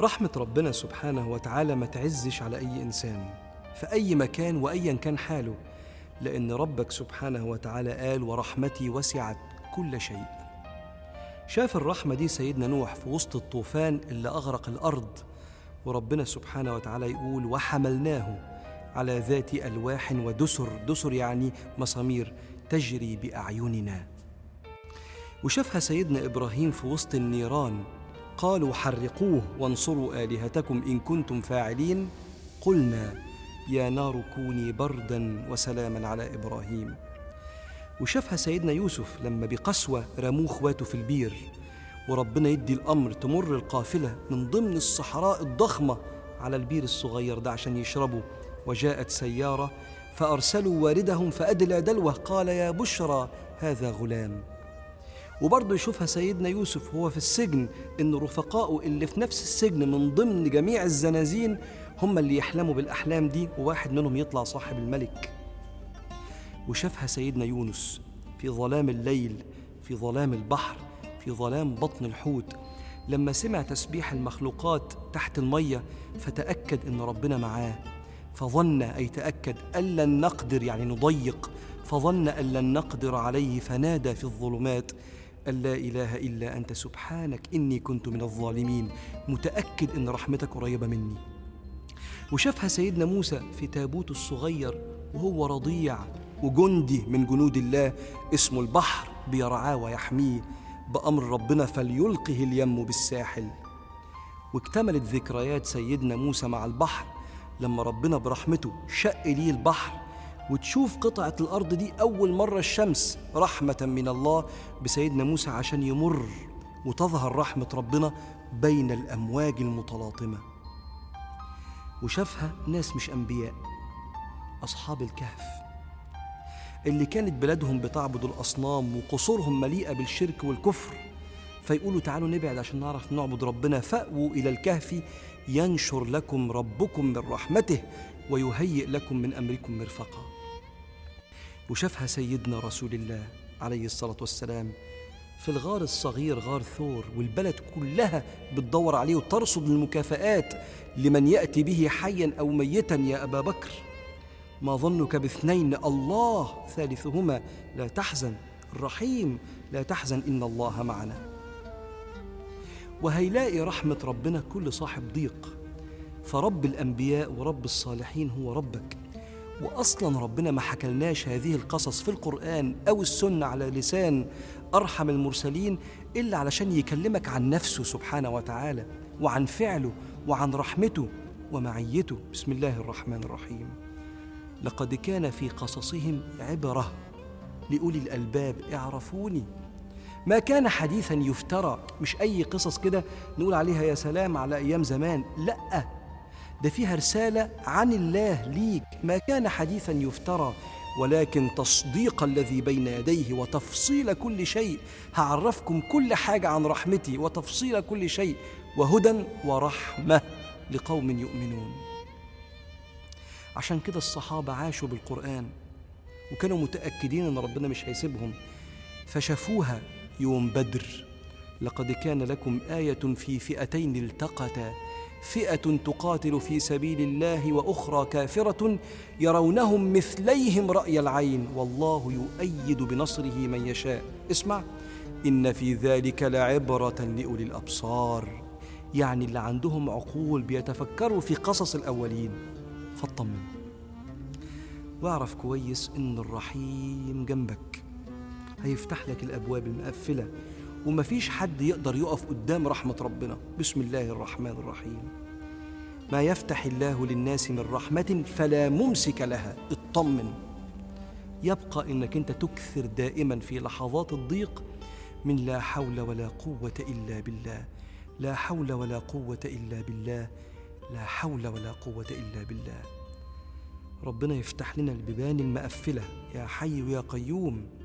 رحمة ربنا سبحانه وتعالى ما تعزش على أي إنسان في أي مكان وأيا كان حاله لأن ربك سبحانه وتعالى قال ورحمتي وسعت كل شيء. شاف الرحمة دي سيدنا نوح في وسط الطوفان اللي أغرق الأرض وربنا سبحانه وتعالى يقول وحملناه على ذات ألواح ودسر. دسر يعني مسامير تجري بأعيننا. وشافها سيدنا إبراهيم في وسط النيران قالوا حرقوه وانصروا آلهتكم إن كنتم فاعلين. قلنا يا نار كوني بردا وسلاما على إبراهيم. وشافها سيدنا يوسف لما بقسوة رموه إخواته في البير. وربنا يدي الأمر تمر القافلة من ضمن الصحراء الضخمة على البير الصغير ده عشان يشربوا. وجاءت سيارة فأرسلوا واردهم فأدلى دلوه. قال يا بشرى هذا غلام. وبرضه يشوفها سيدنا يوسف وهو في السجن إن رفقائه اللي في نفس السجن من ضمن جميع الزنازين هم اللي يحلموا بالأحلام دي وواحد منهم يطلع صاحب الملك. وشافها سيدنا يونس في ظلام الليل في ظلام البحر في ظلام بطن الحوت. لما سمع تسبيح المخلوقات تحت المية فتأكد إن ربنا معاه. فظن أي تأكد أن لن نقدر يعني نضيق. فظن أن لن نقدر عليه فنادى في الظلمات. أن لا إله إلا أنت. سبحانك إني كنت من الظالمين. متأكد إن رحمتك قريبة مني. وشافها سيدنا موسى في تابوته الصغير وهو رضيع وجندي من جنود الله اسمه البحر بيرعاه ويحميه. بأمر ربنا فليلقه اليم بالساحل. واكتملت ذكريات سيدنا موسى مع البحر. لما ربنا برحمته شق ليه البحر. وتشوف قطعة الأرض دي أول مرة الشمس رحمة من الله بسيدنا موسى عشان يمر وتظهر رحمة ربنا بين الأمواج المتلاطمة. وشافها ناس مش أنبياء أصحاب الكهف. اللي كانت بلادهم بتعبد الأصنام وقصورهم مليئة بالشرك والكفر فيقولوا تعالوا نبعد عشان نعرف نعبد ربنا فأووا إلى الكهف ينشر لكم ربكم من رحمته ويهيئ لكم من أمركم مرفقا. وشافها سيدنا رسول الله عليه الصلاة والسلام في الغار الصغير غار ثور والبلد كلها بتدور عليه وترصد المكافآت لمن يأتي به حيا أو ميتا يا أبا بكر. ما ظنك باثنين الله ثالثهما. لا تحزن الرحيم لا تحزن إن الله معنا. وهيلاقي رحمة ربنا كل صاحب ضيق. فرب الأنبياء ورب الصالحين هو ربك. وأصلا ربنا ما حكلناش هذه القصص في القرآن أو السنة على لسان أرحم المرسلين إلا علشان يكلمك عن نفسه سبحانه وتعالى وعن فعله وعن رحمته ومعيته. بسم الله الرحمن الرحيم. لقد كان في قصصهم عبرة لأولي الألباب اعرفوني. ما كان حديثا يفترى مش أي قصص كده نقول عليها يا سلام على أيام زمان لأ. ده فيها رسالة عن الله ليك. ما كان حديثا يفترى ولكن تصديق الذي بين يديه وتفصيل كل شيء. هعرفكم كل حاجة عن رحمتي وتفصيل كل شيء وهدى ورحمة لقوم يؤمنون. عشان كده الصحابة عاشوا بالقرآن وكانوا متأكدين أن ربنا مش هيسيبهم فشافوها يوم بدر. لقد كان لكم آية في فئتين التقتا. فئة تقاتل في سبيل الله وأخرى كافرة يرونهم مثليهم رأي العين. والله يؤيد بنصره من يشاء. اسمع إن في ذلك لعبرة لأولي الأبصار. يعني اللي عندهم عقول بيتفكروا في قصص الأولين. فاطمن. واعرف كويس إن الرحيم جنبك. هيفتح لك الأبواب المقفلة. ومفيش حد يقدر يقف قدام رحمة ربنا. بسم الله الرحمن الرحيم. ما يفتح الله للناس من رحمة فلا ممسك لها اطمن. يبقى إنك أنت تكثر دائما في لحظات الضيق من لا حول ولا قوة إلا بالله. لا حول ولا قوة إلا بالله. لا حول ولا قوة إلا بالله. ربنا يفتح لنا البيبان المقفلة. يا حي يا قيوم.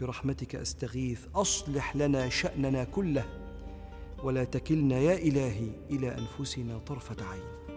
برحمتك أستغيث أصلح لنا شأننا كله ولا تكلنا يا إلهي إلى أنفسنا طرفة عين.